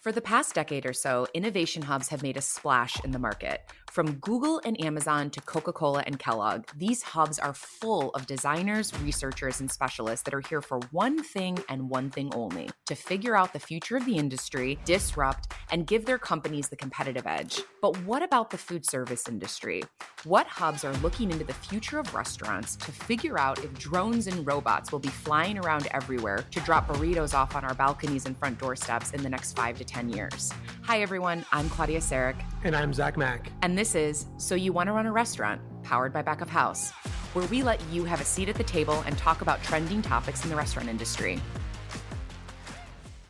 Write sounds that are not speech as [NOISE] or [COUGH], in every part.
For the past decade or so, innovation hubs have made a splash in the market. From Google and Amazon to Coca Cola and Kellogg, these hubs are full of designers, researchers, and specialists that are here for one thing and one thing only to figure out the future of the industry, disrupt, and give their companies the competitive edge. But what about the food service industry? What hubs are looking into the future of restaurants to figure out if drones and robots will be flying around everywhere to drop burritos off on our balconies and front doorsteps in the next five to 10 years? Hi, everyone. I'm Claudia Sarek. And I'm Zach Mack. And this is So You Want to Run a Restaurant, powered by Back of House, where we let you have a seat at the table and talk about trending topics in the restaurant industry.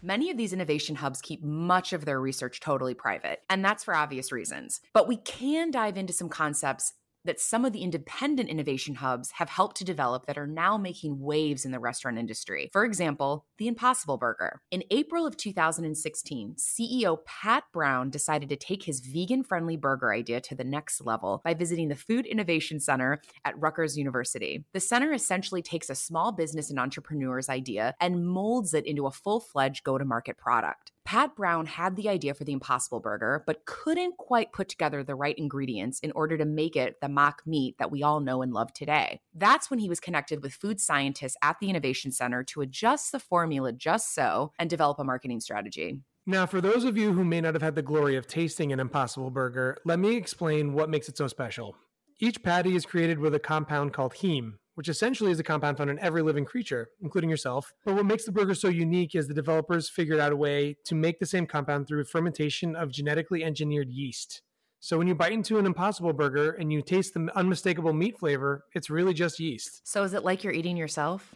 Many of these innovation hubs keep much of their research totally private, and that's for obvious reasons. But we can dive into some concepts that some of the independent innovation hubs have helped to develop that are now making waves in the restaurant industry. For example, the Impossible Burger. In April of 2016, CEO Pat Brown decided to take his vegan friendly burger idea to the next level by visiting the Food Innovation Center at Rutgers University. The center essentially takes a small business and entrepreneur's idea and molds it into a full fledged go to market product. Pat Brown had the idea for the Impossible Burger, but couldn't quite put together the right ingredients in order to make it the mock meat that we all know and love today. That's when he was connected with food scientists at the Innovation Center to adjust the formula just so and develop a marketing strategy. Now, for those of you who may not have had the glory of tasting an Impossible Burger, let me explain what makes it so special. Each patty is created with a compound called heme, which essentially is a compound found in every living creature, including yourself. But what makes the burger so unique is the developers figured out a way to make the same compound through fermentation of genetically engineered yeast. So when you bite into an impossible burger and you taste the unmistakable meat flavor, it's really just yeast. So is it like you're eating yourself?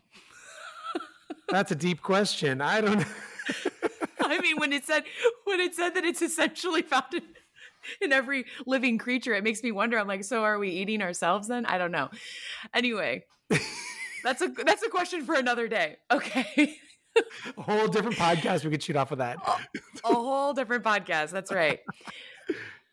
[LAUGHS] That's a deep question. I don't know. [LAUGHS] I mean when it said when it said that it's essentially found in in every living creature. It makes me wonder. I'm like, so are we eating ourselves then? I don't know. Anyway, that's a that's a question for another day. Okay. a whole different podcast we could shoot off of that. a, a whole different podcast. That's right.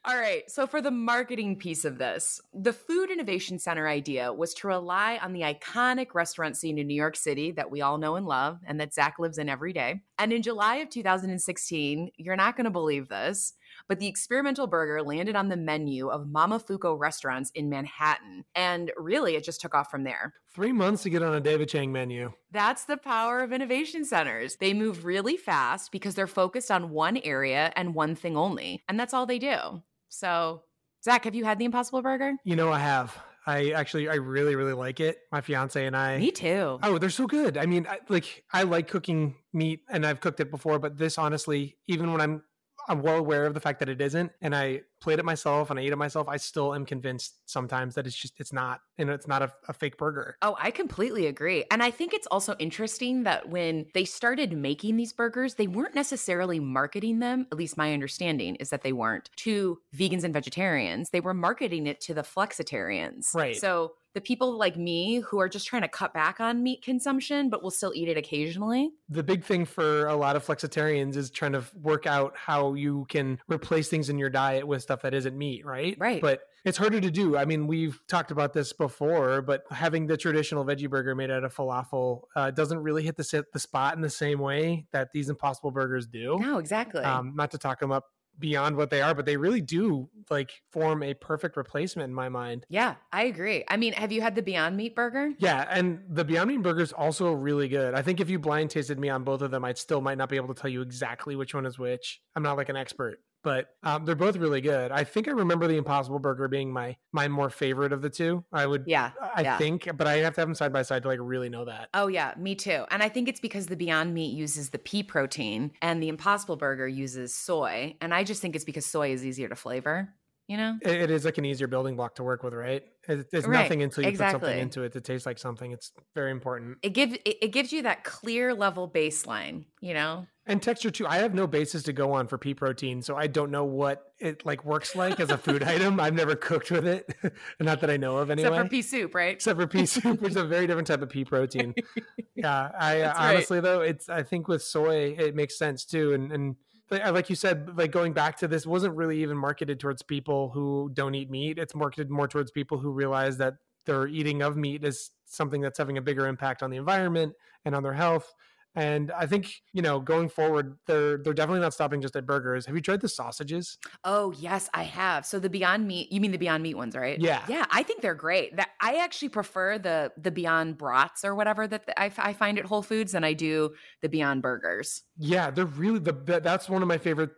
All right. So, for the marketing piece of this, the Food Innovation Center idea was to rely on the iconic restaurant scene in New York City that we all know and love and that Zach lives in every day. And in July of 2016, you're not going to believe this, but the experimental burger landed on the menu of Mama Momofuku restaurants in Manhattan. And really, it just took off from there. Three months to get on a David Chang menu. That's the power of innovation centers. They move really fast because they're focused on one area and one thing only. And that's all they do. So, Zach, have you had the Impossible Burger? You know, I have. I actually, I really, really like it. My fiance and I. Me too. Oh, they're so good. I mean, I, like, I like cooking meat and I've cooked it before, but this honestly, even when I'm I'm well aware of the fact that it isn't, and I played it myself and I ate it myself. I still am convinced sometimes that it's just it's not, and it's not a, a, fake burger. Oh, I completely agree, and I think it's also interesting that when they started making these burgers, they weren't necessarily marketing them. At least my understanding is that they weren't to vegans and vegetarians. They were marketing it to the flexitarians. Right. So the people like me who are just trying to cut back on meat consumption but will still eat it occasionally. The big thing for a lot of flexitarians is trying to work out how you can replace things in your diet with stuff that isn't meat, right? Right. But it's harder to do. I mean, we've talked about this before, but having the traditional veggie burger made out of falafel uh, doesn't really hit the, the spot in the same way that these impossible burgers do. No, exactly. Um, not to talk them up beyond what they are, but they really do like form a perfect replacement in my mind. Yeah, I agree. I mean, have you had the Beyond Meat burger? Yeah, and the Beyond Meat burger is also really good. I think if you blind tasted me on both of them, I still might not be able to tell you exactly which one is which. I'm not like an expert but um, they're both really good. I think I remember the Impossible Burger being my my more favorite of the two. I would, yeah, I yeah. think, but I have to have them side by side to like really know that. Oh yeah, me too. And I think it's because the Beyond Meat uses the pea protein and the Impossible Burger uses soy, and I just think it's because soy is easier to flavor. You know, it, it is like an easier building block to work with, right? It's right. nothing until you exactly. put something into it to taste like something. It's very important. It gives it, it gives you that clear level baseline. You know, and texture too. I have no basis to go on for pea protein, so I don't know what it like works like as a food [LAUGHS] item. I've never cooked with it, [LAUGHS] not that I know of anyway. Except for pea soup, right? Except for pea soup, which is a very different type of pea protein. [LAUGHS] yeah, I uh, honestly right. though, it's I think with soy it makes sense too, and and Uh, like you said, like going back to this, wasn't really even marketed towards people who don't eat meat. It's marketed more towards people who realize that their eating of meat is something that's having a bigger impact on the environment and on their health. And I think, you know, going forward, they're they're definitely not stopping just at burgers. Have you tried the sausages? Oh, yes, I have. So the Beyond Meat, you mean the Beyond Meat ones, right? Yeah. Yeah, I think they're great. That I actually prefer the the Beyond Brats or whatever that the, I, I find at Whole Foods than I do the Beyond Burgers. Yeah, they're really the that's one of my favorite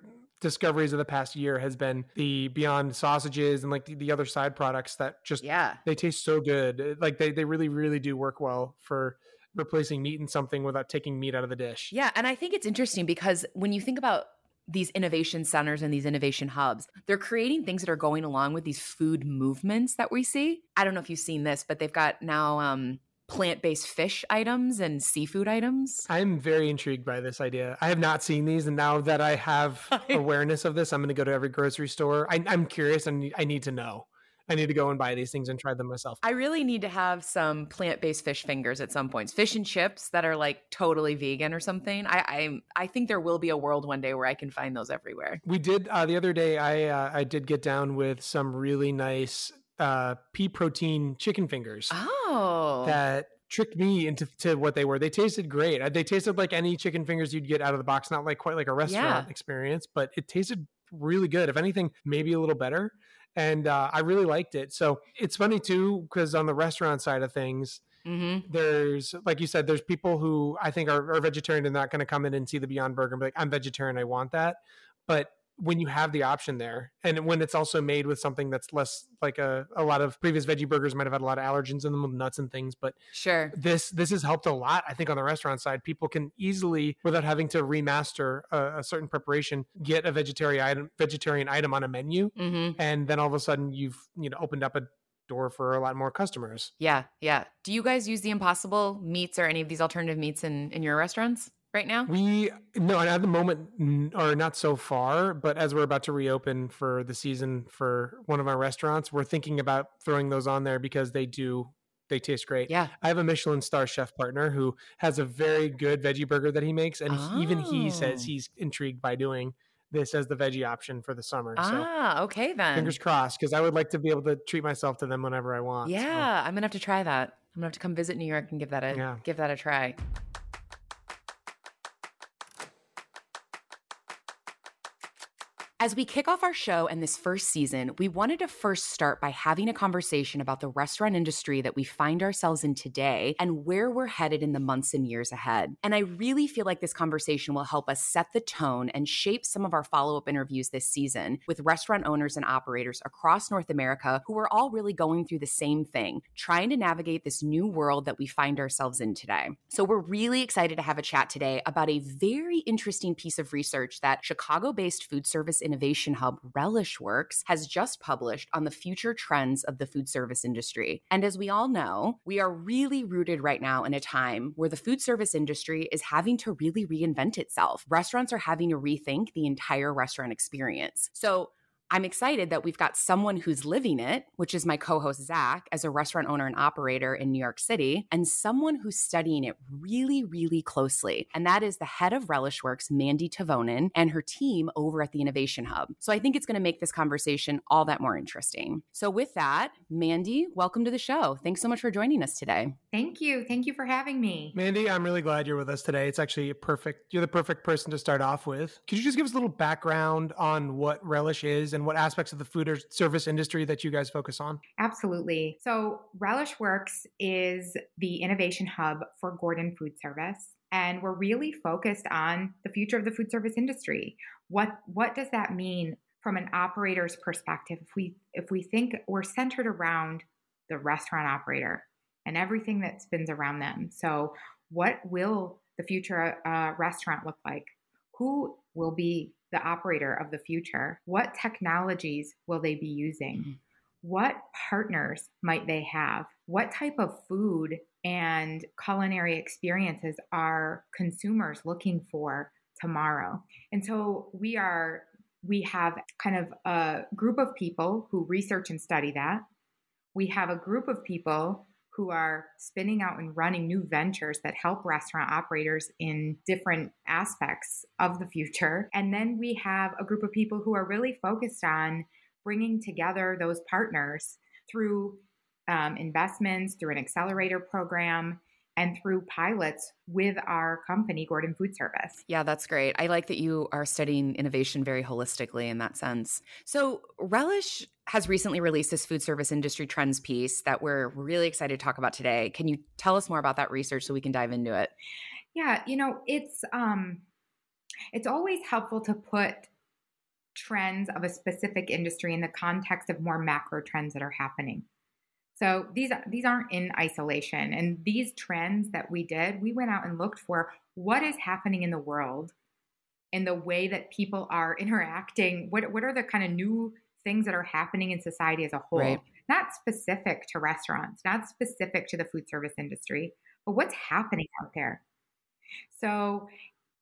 discoveries of the past year has been the beyond sausages and like the, the other side products that just yeah they taste so good like they, they really really do work well for replacing meat in something without taking meat out of the dish yeah and i think it's interesting because when you think about these innovation centers and these innovation hubs, they're creating things that are going along with these food movements that we see. I don't know if you've seen this, but they've got now um, plant-based fish items and seafood items. I'm very intrigued by this idea. I have not seen these, and now that I have [LAUGHS] awareness of this, I'm going to go to every grocery store. I, am curious, and I need to know. I need to go and buy these things and try them myself. I really need to have some plant-based fish fingers at some points, fish and chips that are like totally vegan or something. I I, I think there will be a world one day where I can find those everywhere. We did uh, the other day. I uh, I did get down with some really nice uh, pea protein chicken fingers. Oh, that tricked me into to what they were. They tasted great. Uh, they tasted like any chicken fingers you'd get out of the box, not like quite like a restaurant yeah. experience, but it tasted really good. If anything, maybe a little better. And uh, I really liked it. So it's funny too, because on the restaurant side of things, Mm-hmm. There's, like you said, there's people who I think are, are vegetarian and not going to come in and see the Beyond Burger and be like, I'm vegetarian, I want that. But when you have the option there and when it's also made with something that's less like a, a lot of previous veggie burgers might have had a lot of allergens in them with nuts and things but sure. this this has helped a lot i think on the restaurant side. People can easily without having to remaster a, a certain preparation get a vegetarian item vegetarian item on a menu mm-hmm. and then all of a sudden you've you know opened up a door for a lot more customers. Yeah yeah. Do you guys use the impossible meats or any of these alternative meats in in your restaurants right now? We no, at the moment, are not so far. But as we're about to reopen for the season for one of our restaurants, we're thinking about throwing those on there because they do they taste great. Yeah. I have a Michelin star chef partner who has a very good veggie burger that he makes. And oh. even he says oh. he's intrigued by doing this as the veggie option for the summer. Ah, so okay then. Fingers crossed, because I would like to be able to treat myself to them whenever I want. Yeah, so. I'm gonna have to try that. I'm gonna have to come visit New York and give that a yeah. give that a try. As we kick off our show and this first season, we wanted to first start by having a conversation about the restaurant industry that we find ourselves in today and where we're headed in the months and years ahead. And I really feel like this conversation will help us set the tone and shape some of our follow up interviews this season with restaurant owners and operators across North America who are all really going through the same thing, trying to navigate this new world that we find ourselves in today. So we're really excited to have a chat today about a very interesting piece of research that Chicago based food service innovation hub RelishWorks has just published on the future trends of the food service industry. And as we all know, we are really rooted right now in a time where the food service industry is having to really reinvent itself. Restaurants are having to rethink the entire restaurant experience. So, I'm excited that we've got someone who's living it, which is my co host, Zach, as a restaurant owner and operator in New York City, and someone who's studying it really, really closely. And that is the head of RelishWorks, Mandy Tavonen, and her team over at the Innovation Hub. So I think it's going to make this conversation all that more interesting. So, with that, Mandy, welcome to the show. Thanks so much for joining us today. Thank you. Thank you for having me. Mandy, I'm really glad you're with us today. It's actually perfect. You're the perfect person to start off with. Could you just give us a little background on what Relish is and and what aspects of the food or service industry that you guys focus on? Absolutely. So, Relish Works is the innovation hub for Gordon Food Service. And we're really focused on the future of the food service industry. What what does that mean from an operator's perspective? If we if we think we're centered around the restaurant operator and everything that spins around them. So, what will the future uh, restaurant look like? Who will be the operator of the future? What technologies will they be using? Mm-hmm. What partners might they have? What type of food and culinary experiences are consumers looking for tomorrow? And so we are we have kind of a group of people who research and study that. We have a group of people who are spinning out and running new ventures that help restaurant operators in different aspects of the future. And then we have a group of people who are really focused on bringing together those partners through um, investments, through an accelerator program, and through pilots with our company, Gordon Food Service. Yeah, that's great. I like that you are studying innovation very holistically in that sense. So, Relish has recently released this food service industry trends piece that we're really excited to talk about today. Can you tell us more about that research so we can dive into it? Yeah, you know, it's um it's always helpful to put trends of a specific industry in the context of more macro trends that are happening. So these these aren't in isolation and these trends that we did, we went out and looked for what is happening in the world in the way that people are [LAUGHS] interacting. What what are the kind of new things that are happening in society as a whole? Right. Not specific to restaurants, not specific to the food service industry, but what's happening out there. So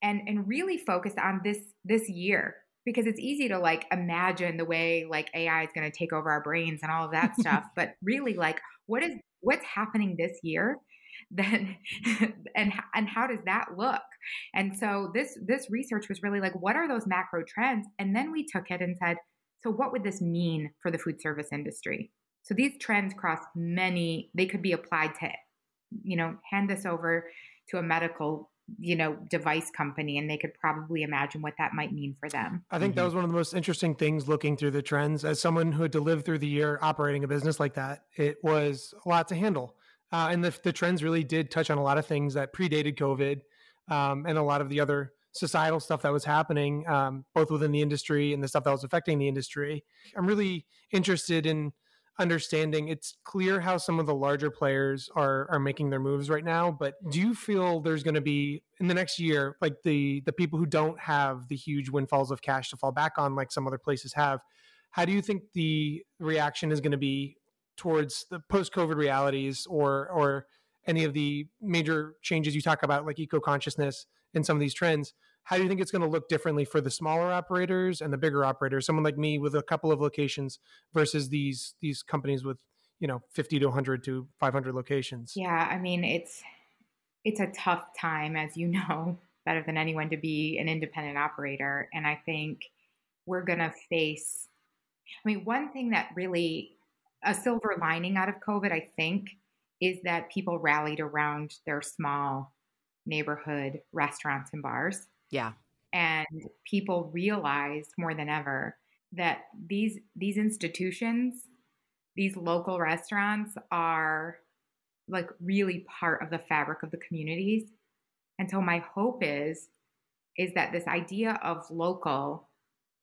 and and really focused on this this year because it's easy to like imagine the way like AI is going to take over our brains and all of that stuff, [LAUGHS] but really like what is what's happening this year then [LAUGHS] and and how does that look? And so this this research was really like what are those macro trends and then we took it and said so what would this mean for the food service industry? So these trends cross many they could be applied to you know hand this over to a medical you know device company and they could probably imagine what that might mean for them. I think mm-hmm. that was one of the most interesting things looking through the trends. As someone who had to live through the year operating a business like that it was a lot to handle. Uh, and the, the trends really did touch on a lot of things that predated covid um, and a lot of the other societal stuff that was happening um, both within the industry and the stuff that was affecting the industry. I'm really interested in understanding it's clear how some of the larger players are are making their moves right now but do you feel there's going to be in the next year like the the people who don't have the huge windfalls of cash to fall back on like some other places have how do you think the reaction is going to be towards the post covid realities or or any of the major changes you talk about like eco consciousness and some of these trends how do you think it's going to look differently for the smaller operators and the bigger operators? Someone like me with a couple of locations versus these these companies with you know 50 to 100 to 500 locations. Yeah i mean it's it's a tough time as you [LAUGHS] know better than anyone to be an independent operator and i think we're going to face i mean one thing that really a silver lining out of covid i think is that people rallied around their small neighborhood restaurants and bars yeah. And people realized more than ever that these these institutions, these local restaurants are like really part of the fabric of the communities. And so my hope is is that this idea of local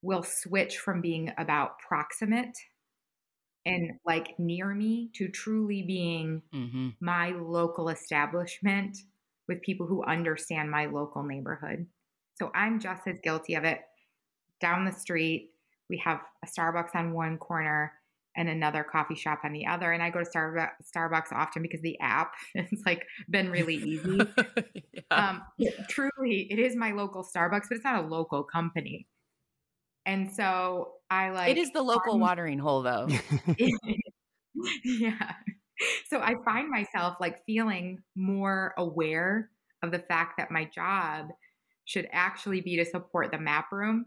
will switch from being about proximate and like near me to truly being mm-hmm. my local establishment with people who understand my local neighborhood. So I'm just as guilty of it. Down the street, we have a Starbucks on one corner and another coffee shop on the other. And I go to Starbucks, Starbucks often because the app [LAUGHS] has like been really easy. [LAUGHS] yeah. um, truly, it is my local Starbucks, but it's not a local company. And so I like it is the local um, watering hole though. [LAUGHS] yeah. So I find myself like feeling more aware of the fact that my job should actually be to support the map room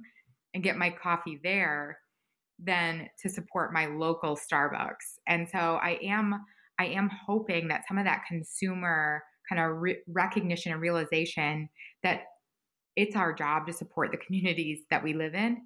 and get my coffee there than to support my local Starbucks. And so I am I am hoping that some of that consumer kind of re- recognition and realization that it's our job to support the communities that we live in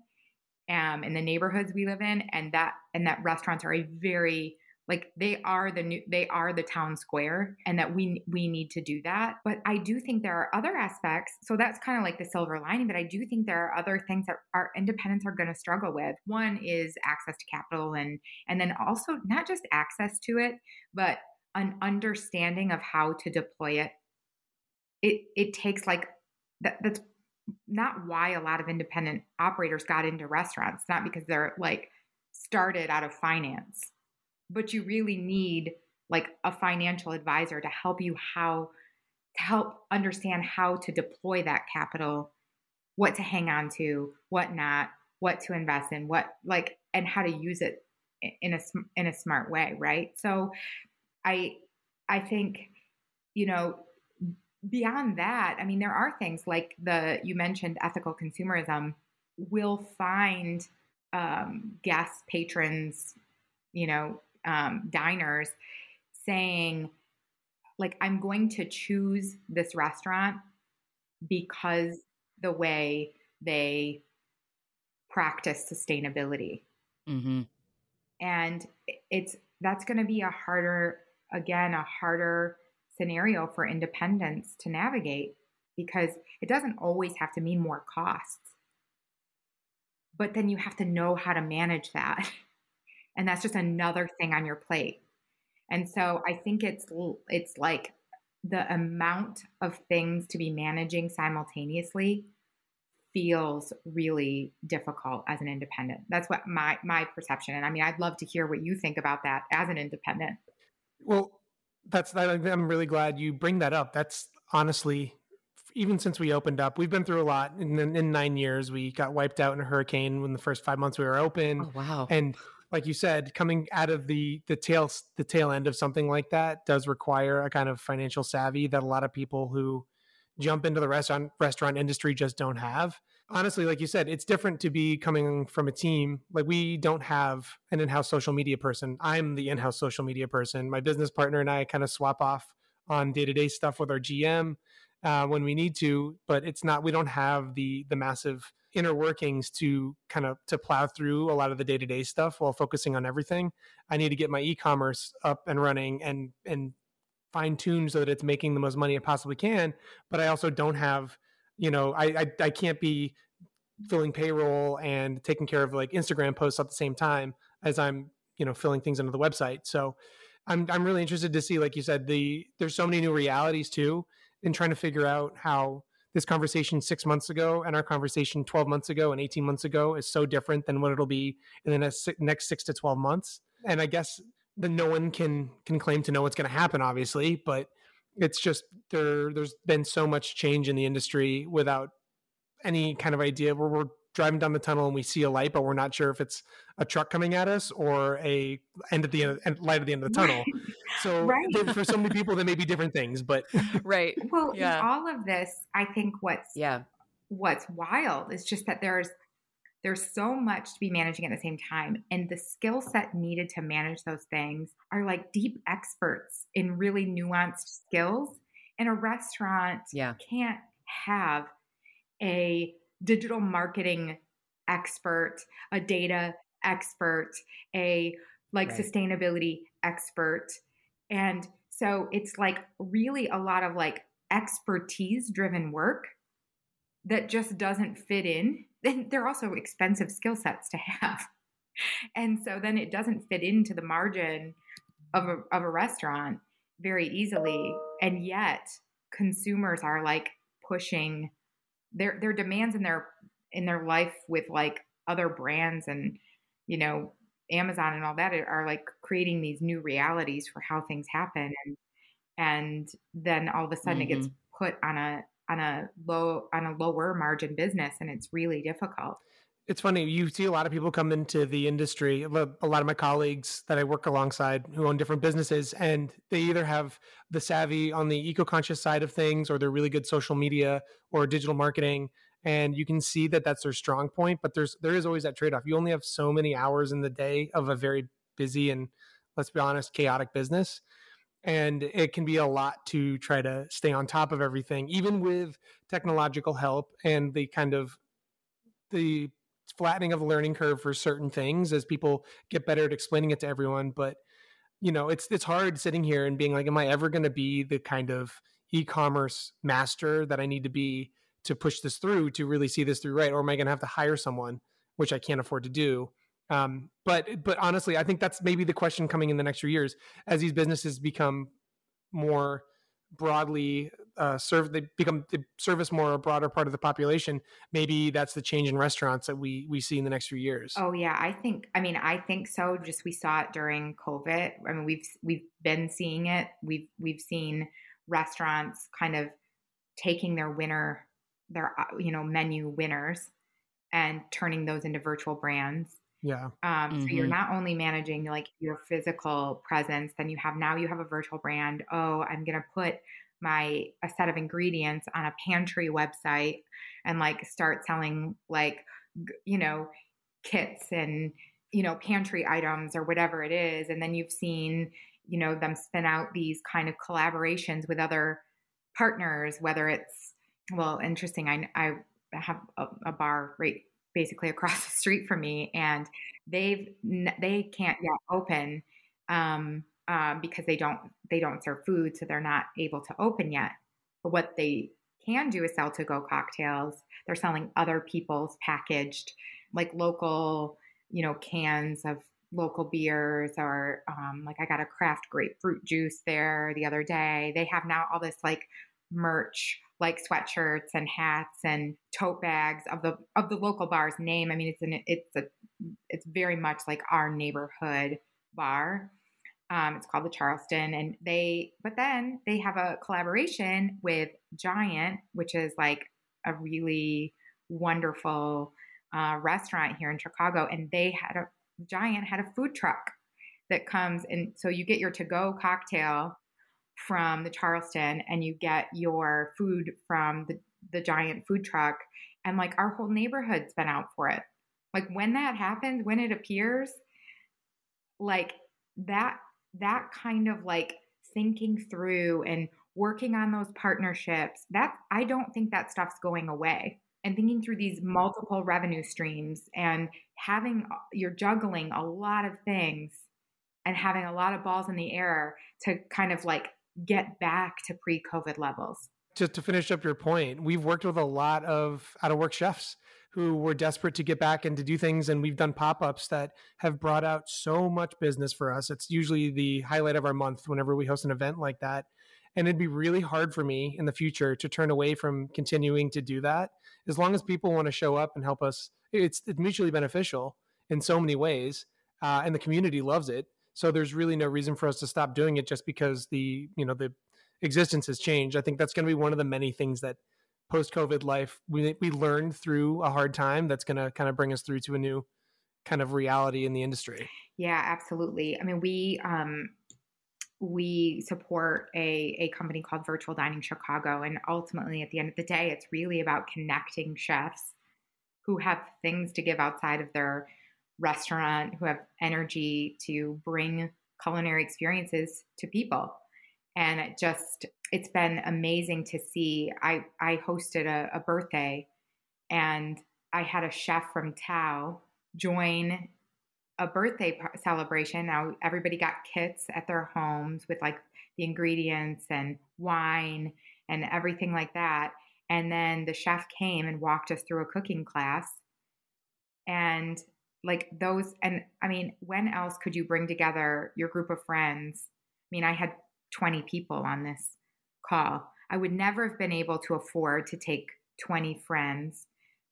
um, in the neighborhoods we live in and that and that restaurants are a very like they are the new they are the town square and that we we need to do that. But i do think there are other aspects. So that's kind of like the silver lining but i do think there are other things that our independents are going to struggle with. One is access to capital and and then also not just access to it but an understanding of how to deploy it. It it takes like that that's not why a lot of independent operators got into restaurants not because they're like started out of finance but you really need like a financial advisor to help you how to help understand how to deploy that capital what to hang on to what not what to invest in what like and how to use it in a in a smart way right? So i i think you know beyond that i mean there are things like the you mentioned ethical consumerism will find um, guests patrons you know um, diners saying, like I'm going to choose this restaurant because the way they practice sustainability. Mm-hmm. And it's that's going to be a harder, again, a harder scenario for independents to navigate because it doesn't always have to mean more costs. But then you have to know how to manage that. [LAUGHS] And that's just another thing on your plate. And so I think it's it's like the amount of things to be managing simultaneously feels really difficult as an independent. That's what my my perception. And I mean, I'd love to hear what you think about that as an independent. Well, that's I'm really glad you bring that up. That's honestly even since we opened up, we've been through a lot. In, in nine years, we got wiped out in a hurricane when the first five months we were open. Oh wow! And like you said, coming out of the the tail the tail end of something like that does require a kind of financial savvy that a lot of people who jump into the restaurant restaurant industry just don't have. Honestly, like you said, it's different to be coming from a team. Like we don't have an in-house social media person. I'm the in-house social media person. My business partner and I kind of swap off on day-to-day stuff with our GM uh, when we need to, but it's not. We don't have the the massive inner workings to kind of to plow through a lot of the day-to-day stuff while focusing on everything i need to get my e-commerce up and running and and fine tune so that it's making the most money it possibly can but i also don't have you know i i, I can't be filling payroll and taking care of like instagram posts at the same time as i'm you know filling things into the website. So i'm i'm really interested to see like you said the there's so many new realities too in trying to figure out how this conversation six months ago and our conversation 12 months ago and 18 months ago is so different than what it'll be in the next, six to 12 months. And I guess that no one can can claim to know what's going to happen, obviously, but it's just there. There's been so much change in the industry without any kind of idea where we're driving down the tunnel and we see a light, but we're not sure if it's a truck coming at us or a end at the end, light at the end of the tunnel. [LAUGHS] So right. for so many people, there may be different things, but [LAUGHS] right. Well, yeah. all of this, I think what's yeah what's wild is just that there's there's so much to be managing at the same time and the skill set needed to manage those things are like deep experts in really nuanced skills and a restaurant yeah. can't have a digital marketing expert, a data expert, a like right. sustainability expert. And so it's like really a lot of like expertise driven work that just doesn't fit in. Then they're also expensive skill sets to have. And so then it doesn't fit into the margin of a, of a restaurant very easily. And yet consumers are like pushing their their demands in their in their life with like other brands and you know Amazon and all that are like creating these new realities for how things happen and and then all of a sudden mm-hmm. it gets mm-hmm. put on a on a low on a lower margin business and it's really difficult it's funny you see a lot of people come into the industry a lot of my colleagues that i work alongside who own different businesses and they either have the savvy on the eco-conscious side of things or they're really good social media or digital marketing and you can see that that's their strong point but there's there is always that trade-off. You only have so many hours in the day of a very busy and let's be honest chaotic business and it can be a lot to try to stay on top of everything even with technological help and the kind of the flattening of the learning curve for certain things as people get better at explaining it to everyone but you know it's it's hard sitting here and being like am i ever going to be the kind of e-commerce master that i need to be to push this through to really see this through right or am i going to have to hire someone which i can't afford to do? Um, but but honestly i think that's maybe the question coming in the next few years. As these businesses become more broadly uh, serve they become they service more a broader part of the population maybe that's the change in restaurants that we we see in the next few years oh yeah i think i mean i think so just we saw it during covid i mean we've we've been seeing it we've we've seen restaurants kind of taking their winner their uh, you know menu winners and turning those into virtual brands yeah. Um, mm-hmm. So you're mm-hmm. not only managing like your physical presence, then you have now you have a virtual brand. Oh, I'm gonna put my a set of ingredients on a pantry website and like start selling like you know kits and you know pantry items or whatever it is. And then you've seen you know them spin out these kind of collaborations with other partners whether it's well interesting i, I have a, a bar right basically across [LAUGHS] the street from me and they've they can't yet open um, um, because they don't they don't serve food so they're not able to open yet but what they can do is sell to go cocktails they're selling other people's packaged like local you know cans of local beers or um, like I got a craft grapefruit juice there the other day. They have now all this like merch like sweatshirts and hats and tote bags of the of the local bar's name. I mean it's an it's a it's very much like our neighborhood bar. Um, it's called the Charleston, and they but then they have a collaboration with Giant, which is like a really wonderful uh, restaurant here in Chicago, and they had a Giant had a food truck that comes and so you get your to go cocktail from the Charleston and you get your food from the, the Giant food truck. And like our whole neighborhood's been out for it. Like when that happens, when it appears, like that, that kind of like thinking through and working on those partnerships, that I don't think that stuff's going away. And thinking through these multiple revenue streams and having uh, you're juggling a lot of things and having a lot of balls in the air to kind of like get back to pre-covid levels. Just to finish up your point we've worked with a lot of out of work chefs who were desperate to get back and to do things and we've done pop-ups that have brought out so much business for us. It's usually the highlight of our month whenever we host an event like that. And it'd be really hard for me in the future to turn away from continuing to do that as long as people want to show up and help us. It's, it's mutually beneficial in so many ways uh, and the community loves it. So there's really no reason for us to stop doing it just because the you know the existence has changed. I think that's going to be one of the many things that post covid life we, we learned through a hard time that's going to kind of bring us through to a new kind of reality in the industry yeah absolutely i mean we um we support a, a company called Virtual Dining Chicago. And ultimately, at the end of the day, it's really about connecting chefs who have things to give outside of their restaurant, who have energy to bring culinary experiences to people. And it just, it's been amazing to see. I, I hosted a, a birthday and I had a chef from Tao join a birthday celebration. Now everybody got kits at their homes with like the ingredients and wine and everything like that. And then the chef came and walked us through a cooking class. And like those, and I mean, when else could you bring together your group of friends? I mean, I had 20 people on this call. I would never have been able to afford to take 20 friends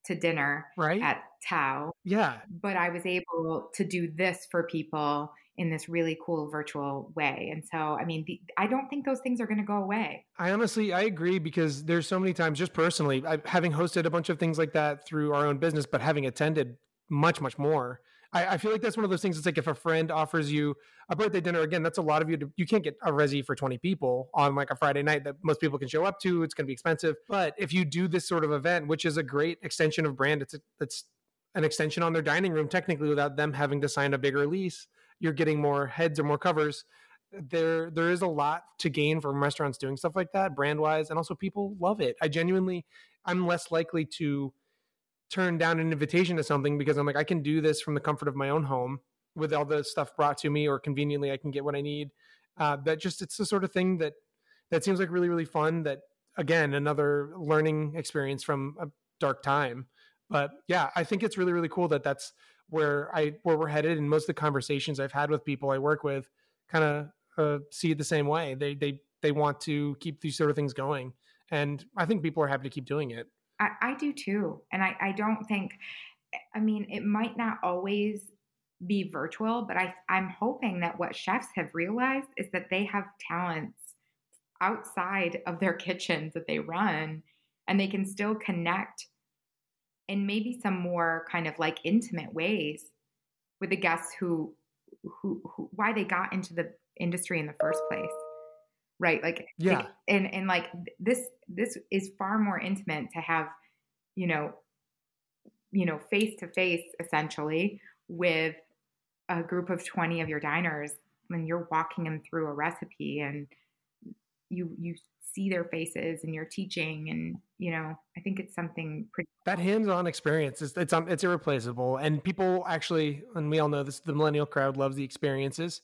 to dinner right. at Tao. Yeah. But I was able to do this for people in this really cool virtual way. And so, I mean, the, I don't think those things are going to go away. I honestly, I agree because there's so many times, just personally, I, having hosted a bunch of things like that through our own business, but having attended much, much more. I, I, feel like that's one of those things. It's like if a friend offers you a birthday dinner, again, that's a lot of you. To, you can't get a resi for 20 people on like a Friday night that most people can show up to. It's going to be expensive. But if you do this sort of event, which is a great extension of brand, it's a, it's an extension on their dining room technically without them having to sign a bigger lease. You're getting more heads or more covers. There, there is a lot to gain from restaurants doing stuff like that, brand wise, and also people love it. I genuinely, I'm less likely to turn down an invitation to something because I'm like, I can do this from the comfort of my own home with all the stuff brought to me, or conveniently I can get what I need. Uh, that just it's the sort of thing that that seems like really really fun. That again, another learning experience from a dark time. But yeah, I think it's really really cool that that's where I where we're headed. And most of the conversations I've had with people I work with kind of uh, see it the same way. They they they want to keep these sort of things going, and I think people are happy to keep doing it. I, I do too. And I, I don't think, I mean, it might not always be virtual, but I, I'm hoping that what chefs have realized is that they have talents outside of their [LAUGHS] kitchens that they run and they can still connect in maybe some more kind of like intimate ways with the guests who, who, who why they got into the industry in the first place right? Like yeah. like, and and like this this is far more intimate to have you know you know face to face essentially with a group of 20 of your diners when you're walking them through a recipe and you you see their faces and you're teaching and you know i think it's something pretty that hands-on experience is it's um, it's irreplaceable. And people actually and we all know this the millennial crowd loves the experiences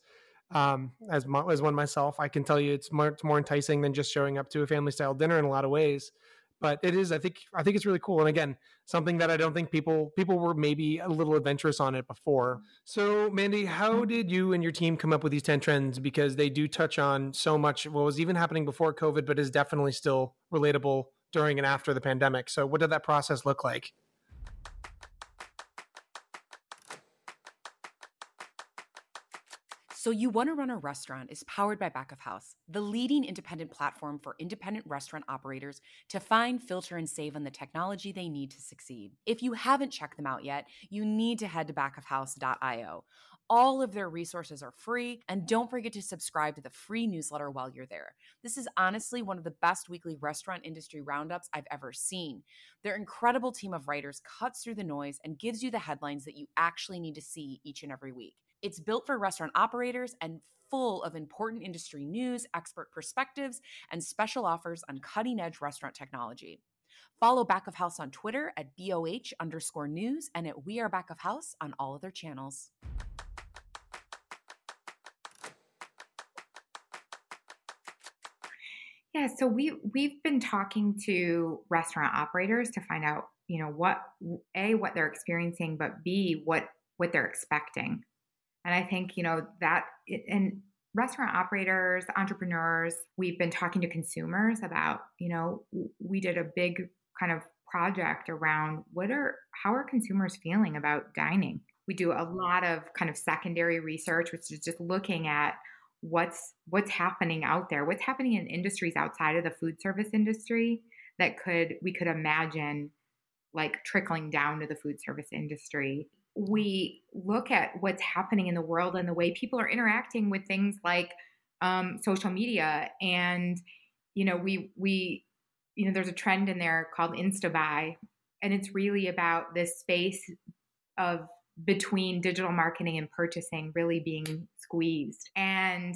um, as as one myself i can tell you it's more, it's more enticing than just showing up to a family style dinner in a lot of ways but it is i think i think it's really cool and again something that i don't think people people were maybe a little adventurous on it before. So mandy how did you and your team come up with these 10 trends? Because they do touch on so much what was even happening before covid but is definitely still relatable during and after the pandemic. So what did that process look like So You Want to Run a Restaurant is powered by Back of House, the leading independent platform for independent restaurant operators to find, filter, and save on the technology they need to succeed. If you haven't checked them out yet, you need to head to backofhouse.io. All of their resources are free, and don't forget to subscribe to the free newsletter while you're there. This is honestly one of the best weekly restaurant industry roundups I've ever seen. Their incredible team of writers cuts through the noise and gives you the headlines that you actually need to see each and every week. It's built for restaurant operators and full of important industry news, expert perspectives, and special offers on cutting edge restaurant technology. Follow Back of House on Twitter at BOH underscore news and at We Are Back of House on all other channels. Yeah, so we we've been talking to restaurant operators to find out, you know, what a what they're experiencing, but b what what they're expecting and I think, you know, that, and restaurant operators, entrepreneurs, we've been talking to consumers about, you know, we did a big kind of project around what are, how are consumers feeling about dining? We do a lot of kind of secondary research, which is just looking at what's what's happening out there what's happening in industries outside of the food service industry that could we could imagine like trickling down to the food service industry we look at what's happening in the world and the way people are interacting with things like um, social media and you know we we you know there's a trend in there called instabuy and it's really about this space of between digital marketing and purchasing really being squeezed. And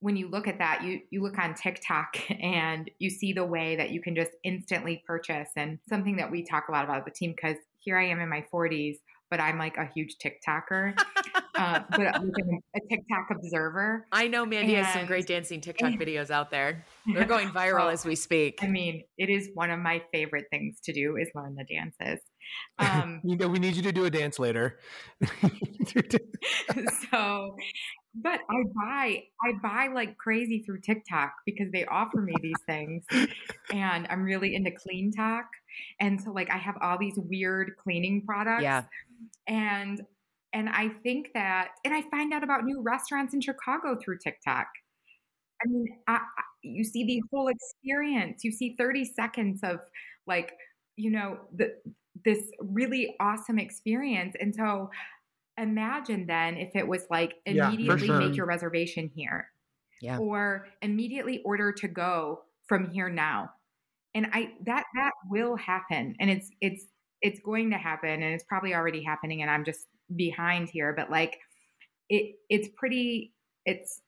when you look at that you you look on TikTok [LAUGHS] and you see the way that you can just instantly purchase. And something that we talk a lot about the team because here I am in my 40s but I'm like a huge TikToker, uh, but [LAUGHS] I'm a TikTok observer. I know Mandy and, has some great dancing TikTok videos out there. They're [LAUGHS] going viral well, as we speak. I mean, it is one of my favorite things to do is learn the dances. Um, you know, we need you to do a dance later. [LAUGHS] so, but I buy, I buy like crazy through TikTok because they offer me these things, and I'm really into CleanTok, and so like I have all these weird cleaning products. Yeah and and I think that and I find out about new restaurants in Chicago through TikTok. I mean, I, you see the whole experience. You see 30 seconds of like, you know, the this really awesome experience. And so imagine then if it was like immediately yeah, sure. make your reservation here. Yeah. Or immediately order to go from here now. And I that that will happen. And it's it's it's going to happen and it's probably already happening and I'm just behind here but like it it's pretty it's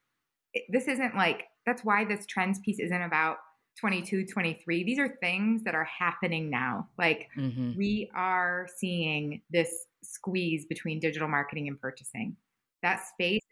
it, this isn't like that's why this trends piece isn't about 22 23 these are things that are happening now. Like mm-hmm. we are seeing this squeeze between digital marketing and purchasing. That space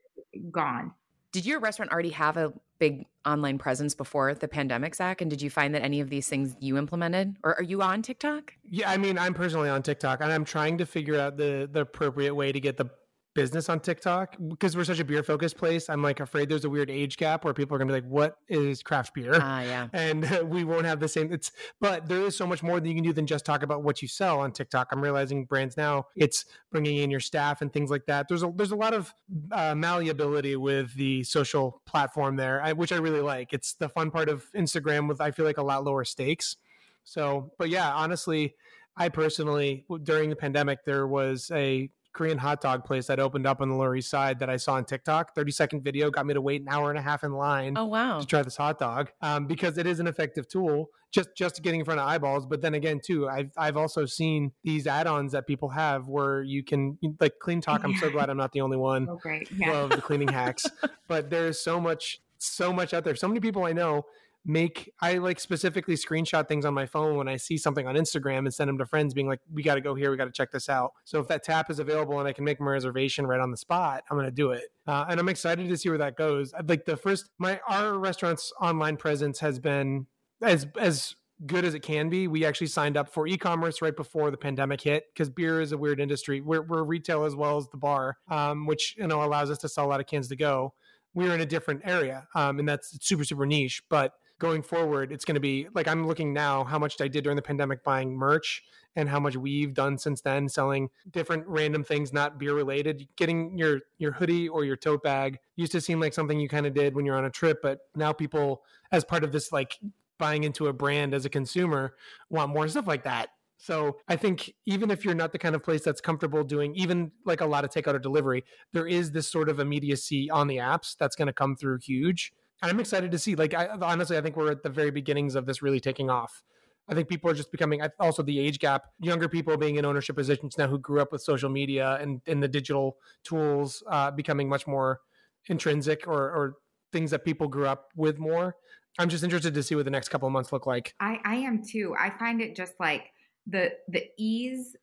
gone. Did your restaurant already have a big online presence before the pandemic, Zach? And did you find that any of these things you implemented, or are you on TikTok? Yeah, I mean, I'm personally on TikTok, and I'm trying to figure out the the appropriate way to get the business on TikTok because we're such a beer focused place. I'm like afraid there's a weird age gap where people are gonna be like, "What is craft beer?" Ah, uh, yeah. [LAUGHS] And [LAUGHS] we won't have the same. It's but there is so much more that you can do than just talk about what you sell on TikTok. I'm realizing brands now it's bringing in your staff and things like that. There's a there's a lot of uh, malleability with the social platform there, I, which I really like. It's the fun part of Instagram with I feel like a lot lower stakes. So, but yeah, honestly, I personally during the pandemic there was a Korean hot dog place that opened up on the Lower East Side that I saw on TikTok. 30 second video got me to wait an hour and a half in line. Oh wow! To try this hot dog um, because it is an effective tool just just getting in front of eyeballs. But then again, too, I've I've also seen these add-ons that people have where you can like CleanTok. I'm so glad I'm not the only one. Oh great! Yeah. Love the cleaning hacks, [LAUGHS] but there's so much so much out there. So many people I know make I like specifically screenshot things on my phone when I see something on Instagram and send them to friends being like we got to go here we got to check this out. So if that tap is available and I can make my reservation right on the spot, I'm going to do it. Uh, and I'm excited to see where that goes. Like the first my our restaurant's online presence has been as as good as it can be. We actually signed up for e-commerce right before the pandemic hit because beer is a weird industry. We're, we're retail as well as the bar, um, which you know allows us to sell a lot of cans to go. We're in a different area, um, and that's super super niche. But going forward, it's going to be like I'm looking now how much I did during the pandemic buying merch and how much we've done since then selling different random things not beer related. Getting your your hoodie or your tote bag used to seem like something you kind of did when you're on a trip, but now people as part of this like buying into a brand as a consumer want more stuff like that. So I think even if you're not the kind of place that's comfortable doing even like a lot of takeout or delivery, there is this sort of immediacy on the apps that's going to come through huge. And I'm excited to see. Like, I, honestly, I think we're at the very beginnings of this really taking off. I think people are just becoming also the age gap, younger people being in ownership positions now who grew up with social media and, and the digital tools uh, becoming much more intrinsic or, or things that people grew up with more. I'm just interested to see what the next couple of months look like. I, I am too. I find it just like the the ease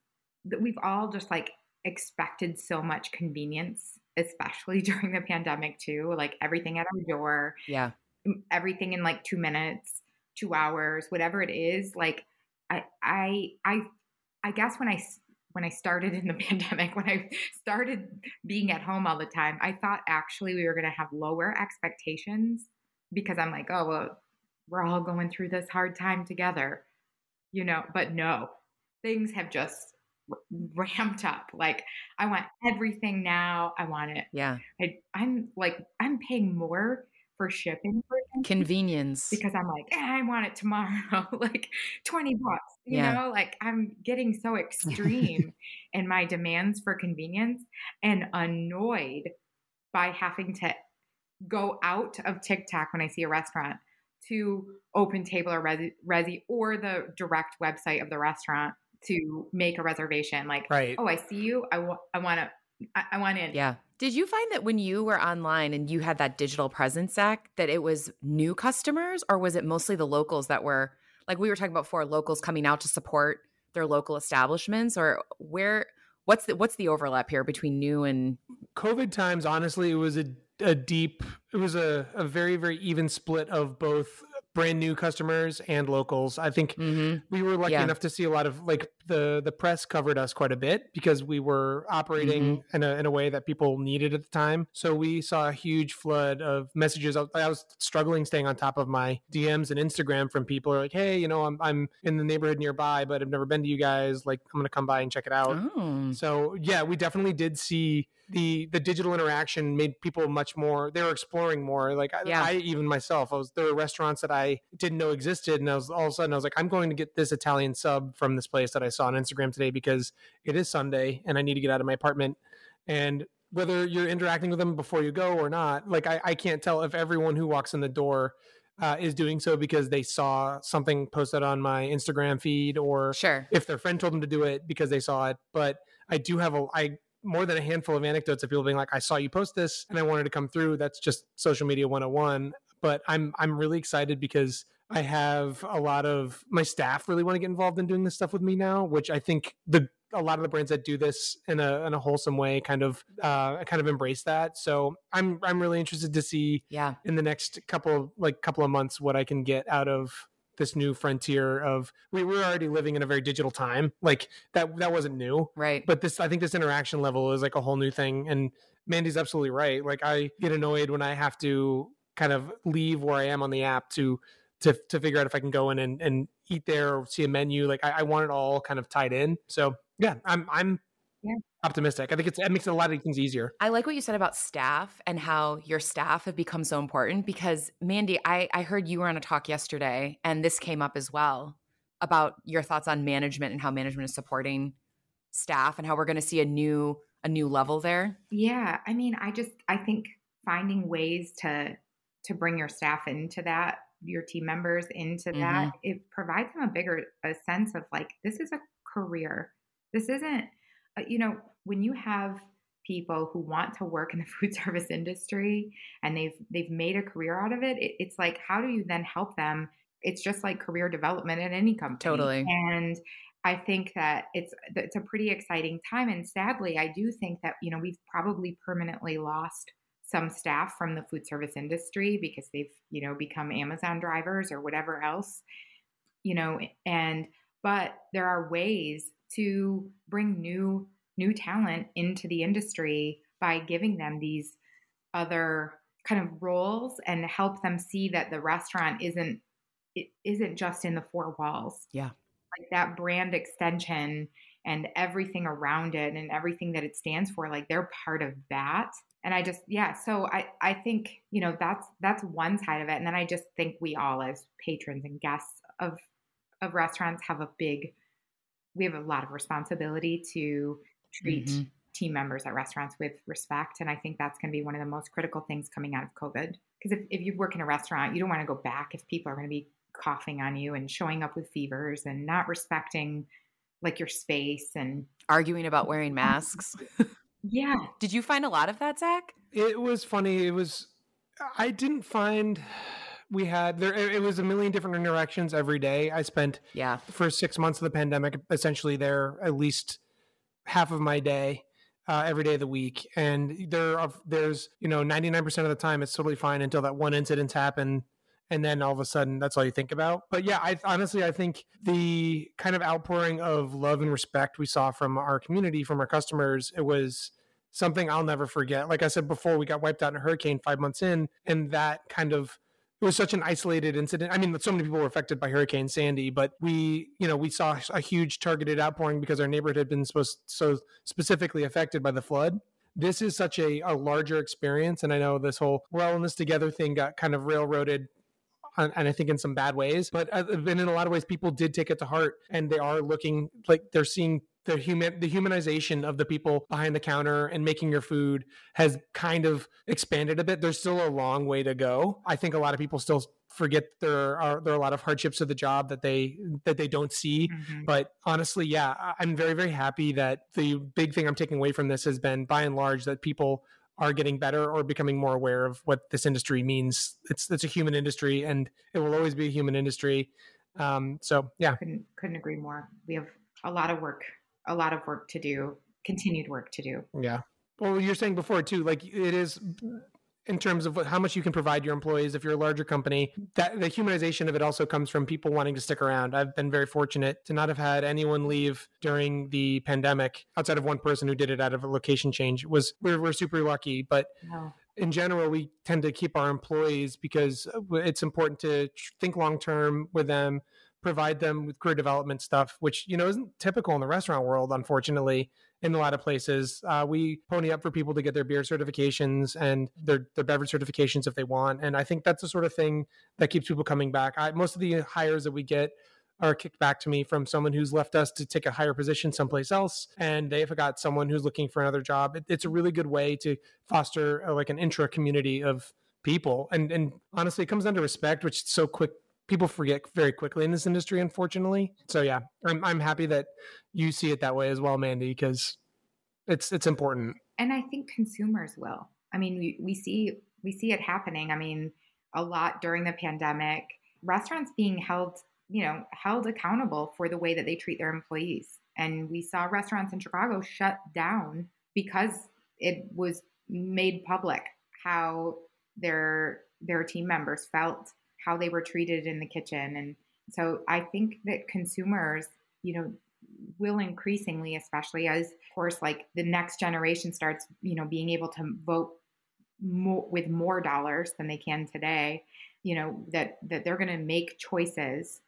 that we've all just like expected so much convenience especially [LAUGHS] during the pandemic too like everything at our door yeah. everything in like 2 minutes 2 hours whatever it is like i i i i guess when i when i started in the [LAUGHS] pandemic when i started being at home all the time i thought actually we were going to have lower expectations because i'm like oh well we're all going through this hard time together you know but no things have just ramped up. Like I want everything now. I want it. Yeah. I, I'm like I'm paying more for shipping for convenience because I'm like eh, I want it tomorrow, [LAUGHS] like twenty bucks. You yeah. know, like I'm getting so [LAUGHS] extreme in my demands for convenience and annoyed by having to go out of TikTok when I see a restaurant to Open Table or Resy, Resy or the direct website of the restaurant to make a reservation. Like, right. oh, I see you. I, w- I want to. I, I want in. Yeah. Did you find that when you were online and you had that digital presence, Zach, that it was new customers, or was it mostly the locals that were like we were talking about before, locals coming out to support their local establishments, or where? What's the what's the overlap here between new and COVID times? Honestly, it was a a deep it was a, a very very even split of both brand new customers and locals. I think mm-hmm. we were lucky yeah. enough to see a lot of like the the press covered us quite a bit because we were operating mm-hmm. in a in a way that people needed at the time. So we saw a huge flood of messages. I, I was struggling staying on top of my DMs and Instagram from people are like, "Hey, you know, I'm I'm in the neighborhood nearby, but I've never been to you guys. Like, I'm gonna come by and check it out." Oh. So yeah, we definitely did see the the digital interaction made people much more they were exploring more like yeah. I, I, even myself i was there were restaurants that i didn't know existed and i was all of a sudden i was like i'm going to get this italian sub from this place that i saw on instagram today because it is sunday and i need to get out of my apartment and whether you're interacting with them before you go or not like i, I can't tell if everyone who walks in the door uh, is doing so because they saw something posted on my instagram feed or sure if their friend told them to do it because they saw it but I do have a I more than a handful of anecdotes of people being like, I saw you post this and I wanted to come through. That's just social media 101. But I'm I'm really excited because I have a lot of my staff really want to get involved in doing this stuff with me now, which I think the a lot of the brands that do this in a in a wholesome way kind of uh, kind of embrace that. So I'm I'm really interested to see yeah. in the next couple like couple of months what I can get out of this new frontier of we were already living in a very digital time. Like that that wasn't new. Right. But this i think this interaction level is like a whole new thing. And mandy's absolutely right. Like i get annoyed when i have to kind of leave where i am on the app to to to figure out if i can go in and, and eat there or see a menu like I, I want it all kind of tied in so yeah i'm i'm yeah. optimistic. I think it's, it makes a lot of things easier. I like what you said about staff and how your staff have become so important because Mandy, I, I heard you were on a talk yesterday and this came up as well about your thoughts on management and how management is supporting staff and how we're going to see a new a new level there? Yeah, I mean, I just I think finding ways to to bring your staff into that, your team members into mm-hmm. that, it provides them a bigger a sense of like this is a career. This isn't uh, you know, when you have people who want to work in the [LAUGHS] food service industry and they've they've made a career out of it, it it's like how do you then help them it's just like career development at any company. Totally. And I think that it's it's a pretty exciting time. And sadly, I do think that you know we've probably permanently lost some staff from the food service industry because they've you know become Amazon drivers or whatever else, you know. And but there are ways to bring new new talent into the industry by giving them these other kind of roles and help them see that the restaurant isn't it isn't just in the four walls. Yeah like that brand extension and everything around it and everything that it stands for like they're part of that and i just yeah so i i think you know that's that's one side of it and then i just think we all as patrons and guests of of restaurants have a big we have a lot of responsibility to treat mm-hmm. team members at restaurants with respect and i think that's going to be one of the most critical things coming out of covid because if, if you work in a restaurant you don't want to go back if people are going to be coughing on you and showing up with fevers and not respecting like your space and arguing about wearing [LAUGHS] masks. [LAUGHS] yeah. Did you find a lot of that, Zach? It was funny. It was, I didn't find we had there it was a million different interactions every day i spent yeah for six months of the pandemic essentially there at least half of my day uh, every day of the week and there are there's you know 99% of the time it's totally fine until that one incident happened and then all of a sudden that's all you think about but yeah i honestly i think the kind of outpouring of love and respect we saw from our community from our customers it was something i'll never forget like i said before we got wiped out in a hurricane five months in and that kind of it was such an isolated incident. I mean, so many people were affected by Hurricane Sandy, but we, you know, we saw a huge targeted outpouring because our neighborhood had been supposed so specifically affected by the flood this is such a, a larger experience. And I know this whole we're all in this together thing got kind of railroaded and I think in some bad ways. But uh, in a lot of ways, people did take it to heart, and they are looking like they're seeing the human the humanization of the people behind the counter and making your food has kind of expanded a bit. There's still a long way to go. I think a lot of people still forget there are there are a lot of hardships of the job that they that they don't see mm-hmm. but honestly yeah i'm very very happy that the big thing i'm taking away from this has been by and large that people are getting better or becoming more aware of what this industry means. It's it's a human industry, and it will always be a human industry. Um, so yeah, couldn't couldn't agree more. We have a lot of work, a lot of work to do, continued work to do. Yeah. Well, you're saying before too, like it is in terms of how much you can provide your employees if you're a larger company that the humanization of it also comes from people wanting to stick around. I've been very fortunate to not have had anyone leave during the pandemic outside of one person who did it out of a location change. It was we're, we're super lucky but wow. in general we tend to keep our employees because it's important to think long term with them provide them with career development stuff which you know isn't typical in the restaurant world unfortunately in a lot of places. Uh, we pony up for people to get their beer certifications and their, their beverage certifications if they want. And I think that's the sort of thing that keeps people coming back. I, most of the hires that we get are kicked back to me from someone who's left us to take a higher position someplace else and they've got someone who's looking for another job it, it's a really good way to foster uh, like an intra community of people and and honestly it comes down to respect which is so quick people forget very quickly in this industry, unfortunately. So yeah, I'm I'm happy that you see it that way as well, Mandy, because it's it's important. And I think consumers will. I mean, we, we see we see it happening. I mean, a lot during the pandemic, restaurants being held, you know, held accountable for the way that they treat their employees. And we saw restaurants in Chicago shut down because it was made public how their their team members felt how they were treated in the kitchen. And so I think that consumers, you know, will increasingly, especially as, of course, like the next generation starts, you know, being able to vote more, with more dollars than they can today, you know, that that they're going to make choices.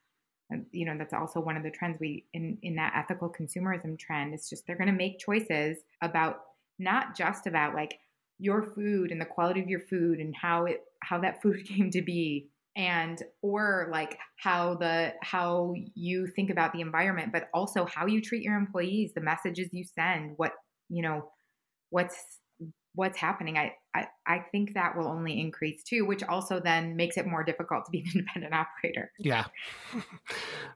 You know, that's also one of the trends we in in that ethical consumerism trend. It's just they're going to make choices about not just about like your food and the quality of your food and how it how that [LAUGHS] food came to be and or like how the how you think about the environment but also how you treat your employees the messages you send what you know what's what's happening I, I i think that will only increase too which also then makes it more difficult to be an [LAUGHS] independent operator. Yeah. [LAUGHS]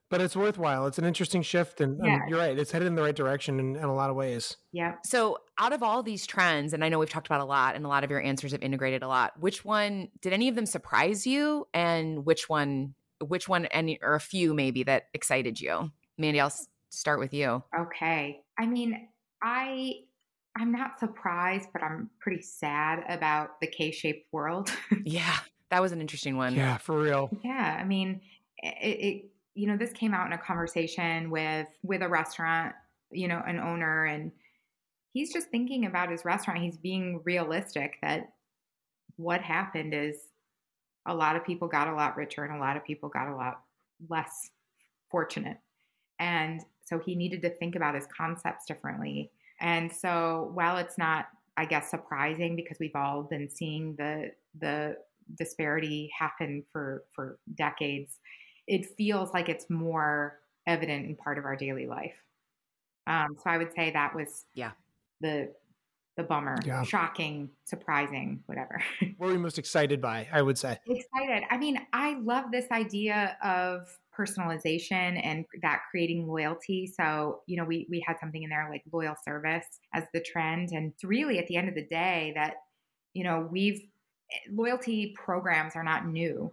But it's worthwhile. It's an interesting shift and, yeah. and you're right it's headed in the right direction in, in a lot of ways. Yeah so out of all these trends and i know we've talked about a lot and a lot of your answers have integrated a lot which one did any of them surprise you? And which one which one any or a few maybe that excited you? Mandy i'll start with you. Okay. I mean i I'm not surprised, but I'm pretty sad about the K-shaped world. [LAUGHS] yeah, that was an interesting one. Yeah, for real. Yeah, I mean, it, it you know this came out in a conversation with with a restaurant, you know, an owner, and he's just thinking about his restaurant. He's being realistic that what happened is a lot of people got a lot richer and a lot of people got a lot less fortunate, and so he needed to think about his concepts differently and so while it's not, I guess, surprising because we've all been seeing the the disparity happen for for decades, it feels like it's more evident in part of our daily life. Um, so I would say that was yeah the the bummer, yeah. shocking, surprising, whatever. [LAUGHS] what were you most excited by? I would say excited. I mean, I love this idea of personalization and that creating loyalty. So, you know, we we had something in there like loyal service as the trend and it's really at the end of the day that you know, we've loyalty programs are not new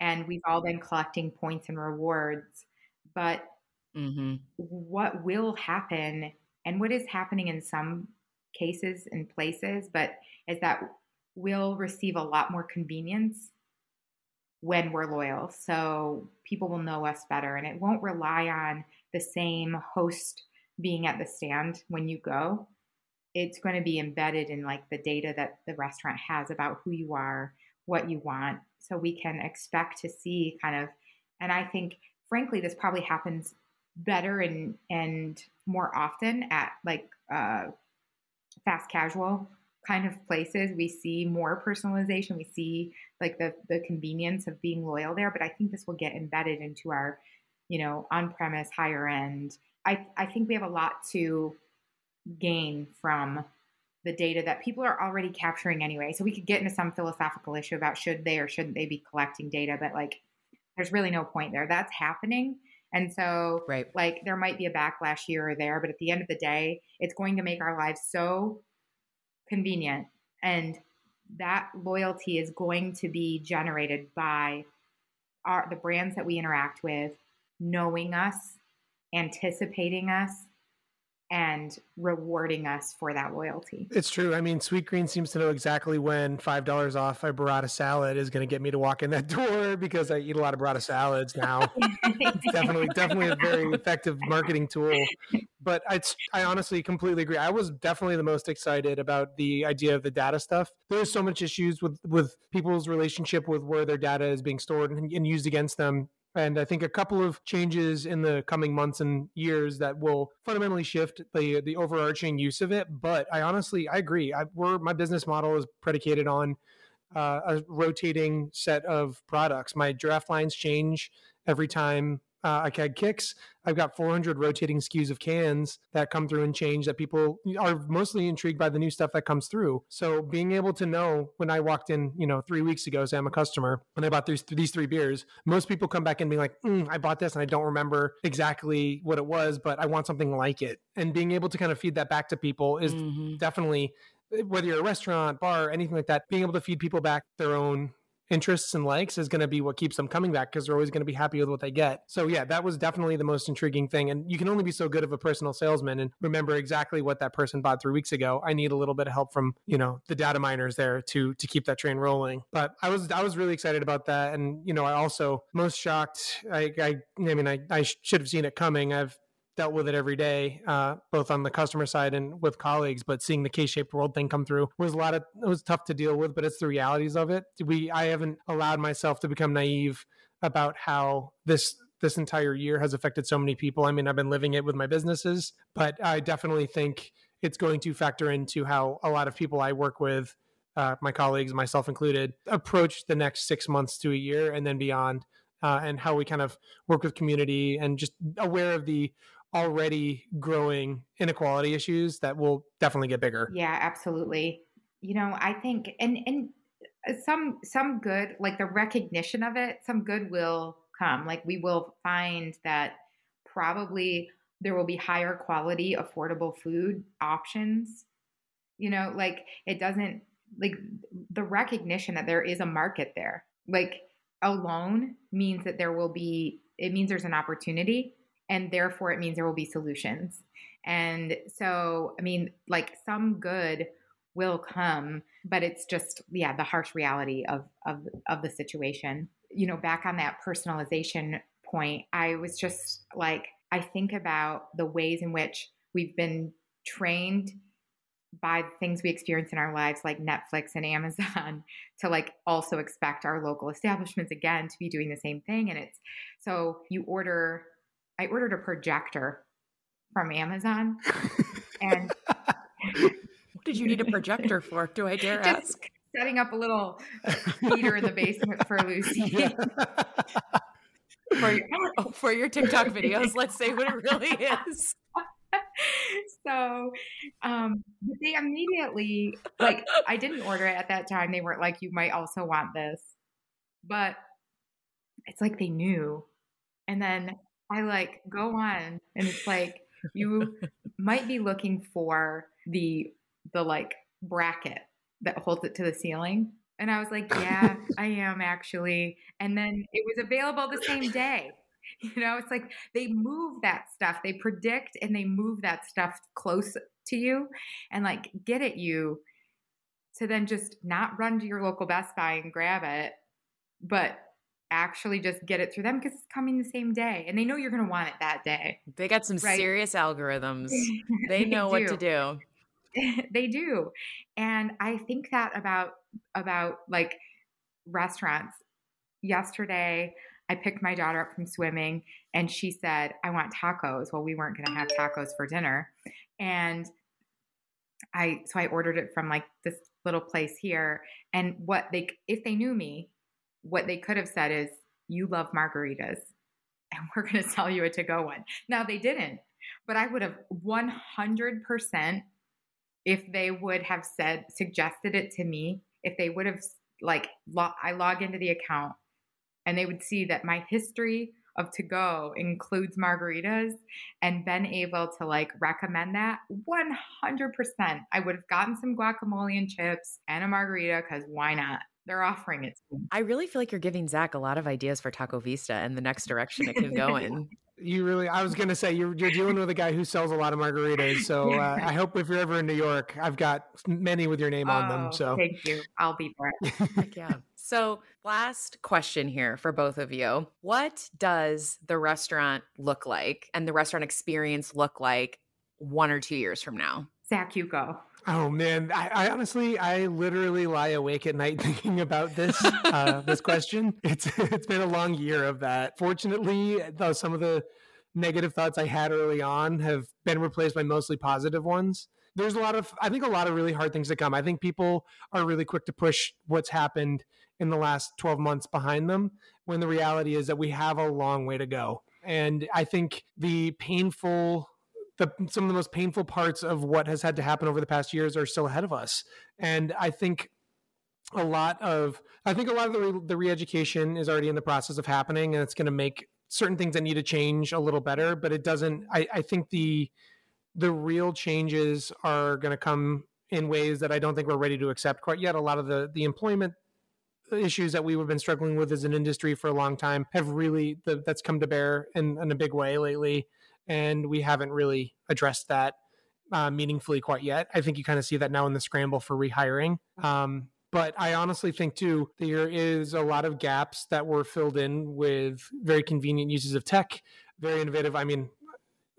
and we've all been collecting points and rewards, but mm-hmm. what will happen and what is happening in some cases and places, but is that we'll receive a lot more convenience when we're loyal. So people will know us better and it won't rely on the same host being at the stand when you go. It's going to be embedded in like the data that the restaurant has about who you are, what you want. So we can expect to see kind of, and I think frankly, this probably happens better and, and more often at like uh, fast casual kind of places we see more personalization we see like the the convenience of being loyal there but i think this will get embedded into our you know on premise higher end. I i think we have a lot to gain from the data that people are already capturing anyway. So we could get into some philosophical issue about should they or shouldn't they be collecting data but like there's really no point there. That's happening. And so right. like there might be a backlash here or there but at the end of the day it's going to make our lives so convenient. And that loyalty is going to be generated by our, the brands that we interact with knowing us, anticipating us, and rewarding us for that loyalty. It's true. I mean, Sweetgreen seems to know exactly when five dollars off a burrata salad is going to get me to walk in that [LAUGHS] door because I eat a lot of burrata salads now. [LAUGHS] definitely, definitely a very effective marketing tool. But I, I honestly completely agree. I was definitely the most excited about the idea of the data stuff. There's so much issues with with people's relationship with where their data is being stored and, and used against them and I think a couple of changes in the coming months and years that will fundamentally shift the the overarching use of it. But I honestly I agree. I, we're my business model is predicated on uh, a rotating set of products. My draft lines change every time uh, I had kicks. I've got 400 rotating SKUs of cans that come through and change that people are mostly intrigued by the new stuff that comes through. So being able to know when I walked in, you know, three weeks ago, say I'm a customer and I bought these, these three beers, most people come back and be like, mm, I bought this and I don't remember exactly what it was, but I want something like it. And being able to kind of feed that back to people is mm-hmm. definitely whether you're a restaurant, bar, anything like that, being able to feed people back their own interests and likes is going to be what keeps them coming back because they're always going to be happy with what they get. So yeah, that was definitely the most intriguing thing. And you can only be so good of a personal salesman and remember exactly what that person bought three weeks ago. I need a little bit of help from you know the data miners there to to keep that train rolling. But I was I was really excited about that, and you know I also most shocked. I I, I mean I I should have seen it coming. I've dealt with it every day, uh, both on the customer side and with colleagues. But seeing the K-shaped world thing come through was a lot of it was tough to deal with, but it's the realities of it. We I haven't allowed myself to become naive about how this this entire year has affected so many people. I mean, I've been living it with my businesses, but I definitely think it's going to factor into how a lot of people I work with, uh, my colleagues, myself included, approach the next six months to a year and then beyond. Uh, and how we kind of work with community and just aware of the already growing inequality issues that will definitely get bigger. Yeah, absolutely. You know, I think and and uh, some some good like the recognition of it, some good will come. Like we will find that probably there will be higher quality affordable food options. You know, like it doesn't like the recognition that there is a market there. Like alone means that there will be it means there's an opportunity and therefore it means there will be solutions. And so, I mean, like some good will come, but it's just yeah, the harsh reality of of of the situation. You know, back on that personalization point, I was just like I think about the ways in which we've been trained by things we experience in our lives like Netflix and Amazon [LAUGHS] to like also expect our local establishments again to be doing the same thing and it's so you order I ordered a projector from Amazon [LAUGHS] and what did you need a projector for? Do I dare ask? setting up a little heater in the basement for Lucy. [LAUGHS] Yeah. for, your, oh, for your TikTok videos let's say what it really is. [LAUGHS] So um they immediately like i didn't order it at that time. They weren't like you might also want this. But it's like they knew. And then i like go on and it's like [LAUGHS] you might be looking for the the like bracket that holds it to the ceiling and i was like yeah [LAUGHS] i am actually and then it was available the same day. [LAUGHS] You know, it's like they move that stuff, they predict and they move that stuff close to you and like get at you to then just not run to your local Best Buy and grab it, but actually just get it through them because it's coming the same day and they know you're going to want it that day. They got some right? serious algorithms. [LAUGHS] They know they what to do. [LAUGHS] they do. And I think that about about like restaurants. Yesterday, I picked my daughter up from swimming and she said, I want tacos. Well, we weren't going to have tacos for dinner. And I, so I ordered it from like this little place here. And what they, if they knew me, what they could have said is, You love margaritas [LAUGHS] and we're going to sell you a to go one. Now they didn't, but I would have 100% if they would have said, suggested it to me, if they would have like, lo- I log into the account and they would see that my history of to go includes margaritas and been able to like recommend that 100%. I would have gotten some guacamole and chips and a margarita because why not? They're offering it. I really feel like you're giving Zach a lot of ideas for Taco Vista and the next direction it can go in. [LAUGHS] you really i was going to say you're, you're dealing with a guy who sells a lot of margaritas so uh, i hope if you're ever in new york i've got many with your name oh, on them oh, so. thank you. I'll be there. [LAUGHS] Yeah. So last question here for both of you. What does the restaurant look like and the restaurant experience look like one or two years from now? Zach you go Oh man, I, I, honestly, I literally lie awake at night [LAUGHS] thinking about this uh, this question. [LAUGHS] It's it's been a long year of that. Fortunately, though, some of the negative thoughts I had early on have been replaced by mostly positive ones. There's a lot of, I think, a lot of really hard things to come. I think people are really quick to push what's happened in the last 12 months behind them, when the reality is that we have a long way to go. And I think the painful the some of the most painful parts of what has had to happen over the past years are still ahead of us. And I think a lot of I think a lot of the, the re-education is already in the process of happening, and it's going to make certain things that need to change a little better. But it doesn't. I, I think the the real changes are going to come in ways that I don't think we're ready to accept quite yet. A lot of the the employment issues that we've been struggling with as an industry for a long time have really the, that's come to bear in, in a big way lately and we haven't really addressed that uh, meaningfully quite yet. I think you kind of see that now in the scramble for rehiring. Um, but I honestly think too there is a lot of gaps that were filled in with very convenient uses of tech, very innovative. I mean,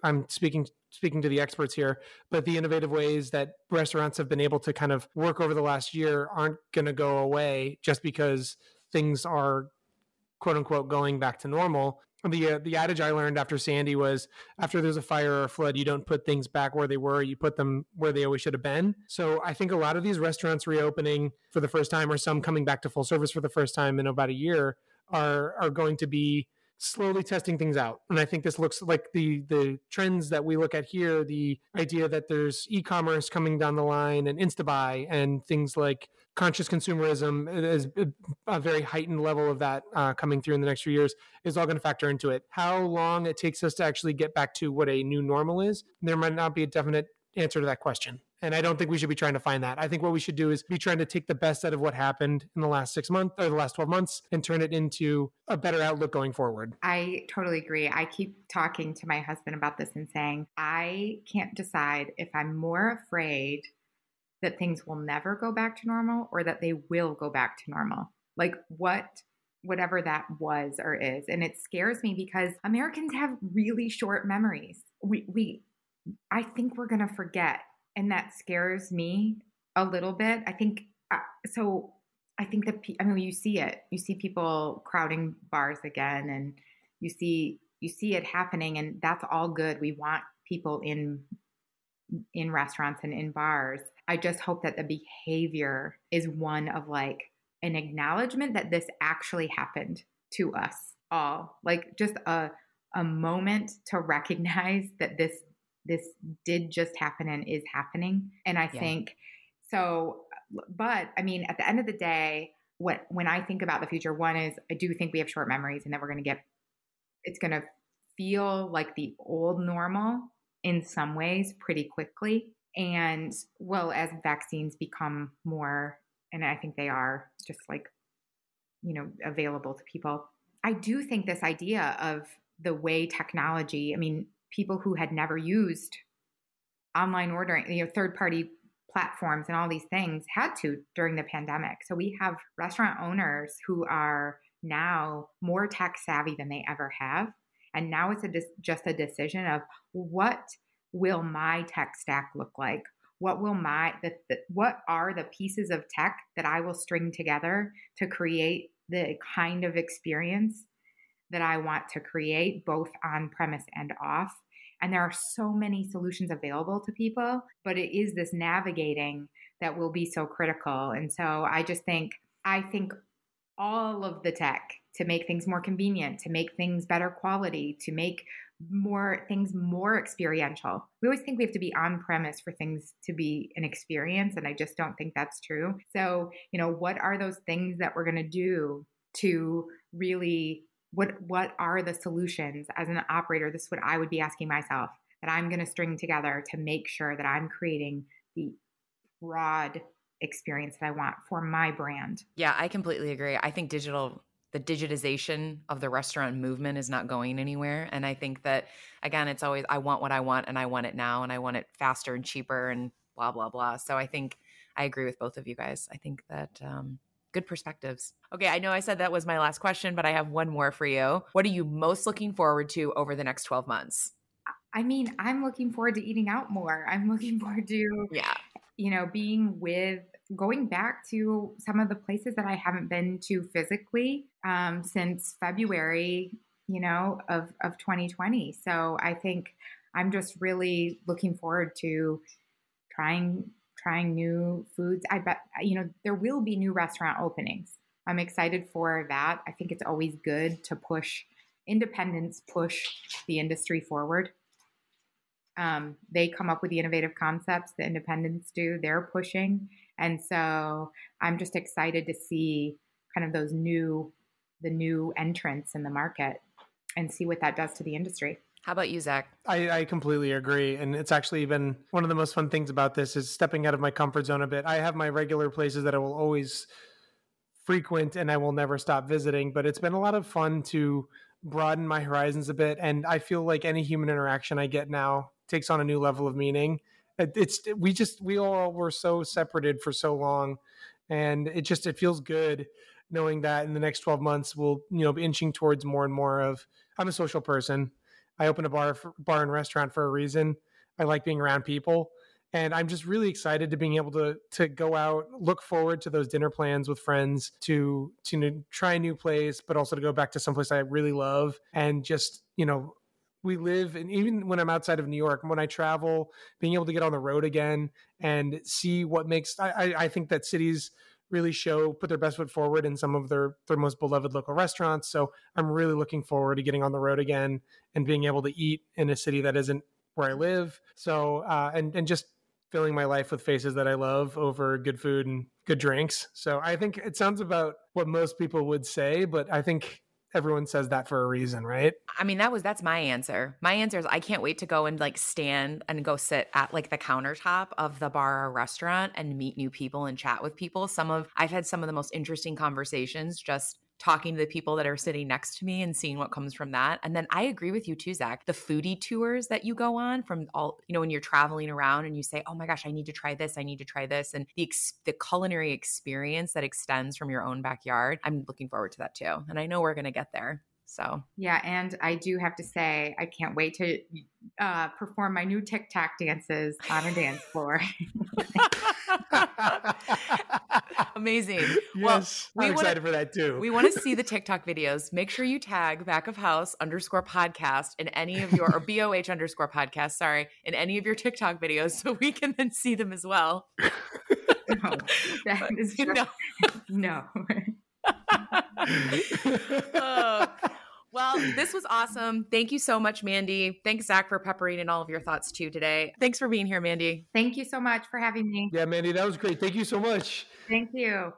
I'm speaking speaking to the experts here, but the innovative ways that restaurants have been able to kind of work over the last year aren't going to go away just because things are quote unquote going back to normal the uh, the adage I learned after Sandy was after there's a fire or a flood, you don't put things back where they were, you put them where they always should have been. So I think a lot of these restaurants reopening for the first time, or some coming back to full service for the first time in about a year, are are going to be slowly testing things out. And I think this looks like the the trends that we look at here, the idea that there's e-commerce coming down the line and Instabuy and things like conscious consumerism is a very heightened level of that uh, coming through in the next few years is all going to factor into it. How long it takes us to actually get back to what a new normal is, there might not be a definite answer to that question. And I don't think we should be trying to find that. I think what we should do is be trying to take the best out of what happened in the last six months or the last 12 months and turn it into a better outlook going forward. I totally agree. I keep talking to my husband about this and saying, I can't decide if I'm more afraid that things will never go back to normal or that they will go back to normal. Like what whatever that was or is. And it scares me because Americans have really short memories. We we I think we're going to forget and that scares me a little bit. I think uh, so. I think that I mean you see it. You see people crowding bars again, and you see you see it happening, and that's all good. We want people in in restaurants and in bars. I just hope that the behavior is one of like an acknowledgement that this actually happened to us all. Like just a a moment to recognize [LAUGHS] that this this did just happen and is happening. And I yeah. think so, but I mean, at the end of the day, what when I think about the future, one is I do think we have short memories and that we're going to get, it's going to feel like the old normal in some ways pretty quickly. And well, as vaccines become more, and I think they are just like, you know, available to people, I do think this idea of the way technology, I mean, people who had never used online ordering, you know, third party platforms and all these things had to during the pandemic. So we have restaurant owners who are now more tech savvy than they ever have. And now it's a just a decision of what will my tech stack look like? What will my the, the, what are the pieces of tech that I will string together to create the kind of experience that I want to create both on premise and off. And there are so many solutions available to people, but it is this navigating that will be so critical. And so I just think, I think all of the tech to make things more convenient, to make things better quality, to make more things more experiential. We always think we have to be on premise for things to be an experience, and I just don't think that's true. So, you know, what are those things that we're going to do to really what what are the solutions as an operator this is what i would be asking myself that i'm going to string together to make sure that i'm creating the broad experience that i want for my brand yeah i completely agree i think digital the digitization of the restaurant movement is not going anywhere and i think that again it's always i want what i want and i want it now and i want it faster and cheaper and blah blah blah so i think i agree with both of you guys i think that um, good perspectives. Okay, I know I said that was my last question, but I have one more for you. What are you most looking forward to over the next 12 months? I mean, I'm looking forward to eating out more. I'm looking forward to yeah, you know, being with going back to some of the places that I haven't been to physically um, since February, you know, of of 2020. So I think I'm just really looking forward to trying trying new foods. I bet, you know, there will be new restaurant openings. I'm excited for that. I think it's always good to push independents, push the industry forward. Um, they come up with the innovative concepts, the independents do, they're pushing. And so I'm just excited to see kind of those new, the new entrants in the market and see what that does to the industry. How about you, Zach? I, I, completely agree. And it's actually been one of the most fun things about this is stepping out of my comfort zone a bit. I have my regular places that I will always frequent and I will never stop visiting, but it's been a lot of fun to broaden my horizons a bit. And I feel like any human interaction I get now takes on a new level of meaning. It's we just we all were so separated for so long, and it just it feels good knowing that in the next 12 months we'll you know be inching towards more and more of i'm a social person I opened a bar for, bar and restaurant for a reason. I like being around people, and I'm just really excited to being able to to go out, look forward to those dinner plans with friends, to to try a new place, but also to go back to someplace I really love, and just you know. We live, and even when I'm outside of New York, when I travel, being able to get on the road again and see what makes, I, I think that cities really show put their best foot forward in some of their their most beloved local restaurants. So I'm really looking forward to getting on the road again and being able to eat in a city that isn't where I live. So uh, and and just filling my life with faces that I love over good food and good drinks. So I think it sounds about what most people would say, but I think everyone says that for a reason, right? I mean, that was that's my answer. My answer is I can't wait to go and like stand and go sit at like the countertop of the bar or restaurant and meet new people and chat with people. Some of I've had some of the most interesting conversations just talking to the people that are sitting next to me and seeing what comes from that. And then I agree with you too, Zach. The foodie tours that you go on from all, you know, when you're traveling around and you say, "Oh my gosh, I need to try this. I need to try this," and the ex- the culinary experience that extends from your own backyard. I'm looking forward to that too, and I know we're gonna get there. So yeah, and I do have to say, I can't wait to uh, perform my new TikTok dances on a dance floor. [LAUGHS] Amazing. Yes, well, we I'm excited wanna, for that too. We want to see the TikTok videos. Make sure you tag back of house underscore podcast in any of your or BOH underscore podcast, sorry, in any of your TikTok videos so we can then see them as well. no, that but, [LAUGHS] is just, no. [LAUGHS] no. oh. Well, this was awesome. Thank you so much, Mandy. Thanks, Zach, for peppering in all of your thoughts too today. Thanks for being here, Mandy. Thank you so much for having me. Yeah, Mandy, that was great. Thank you so much. Thank you.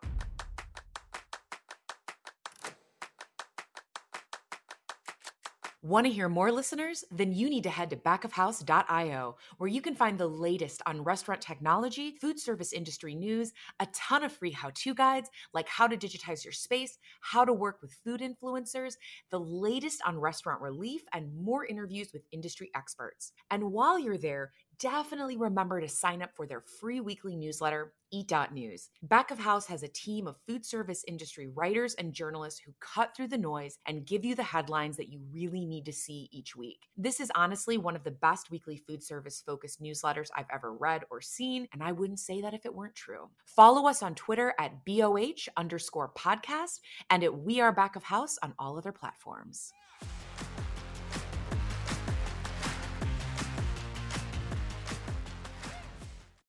Want to hear more listeners? Then you need to head to backofhouse.io, where you can find the latest on restaurant technology, food service industry news, a ton of free how to guides like how to digitize your space, how to work with food influencers, the latest on restaurant relief, and more interviews with industry experts. And while you're there, definitely remember to sign up for their free weekly newsletter, Eat.News. Back of House has a team of food service industry writers and journalists who cut through the noise and give you the headlines that you really need to see each week. This is honestly one of the best weekly food service focused newsletters I've ever read or seen, and I wouldn't say that if it weren't true. Follow us on Twitter at BOH underscore podcast and at We Are Back of House on all other platforms.